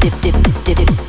dip dip dip dip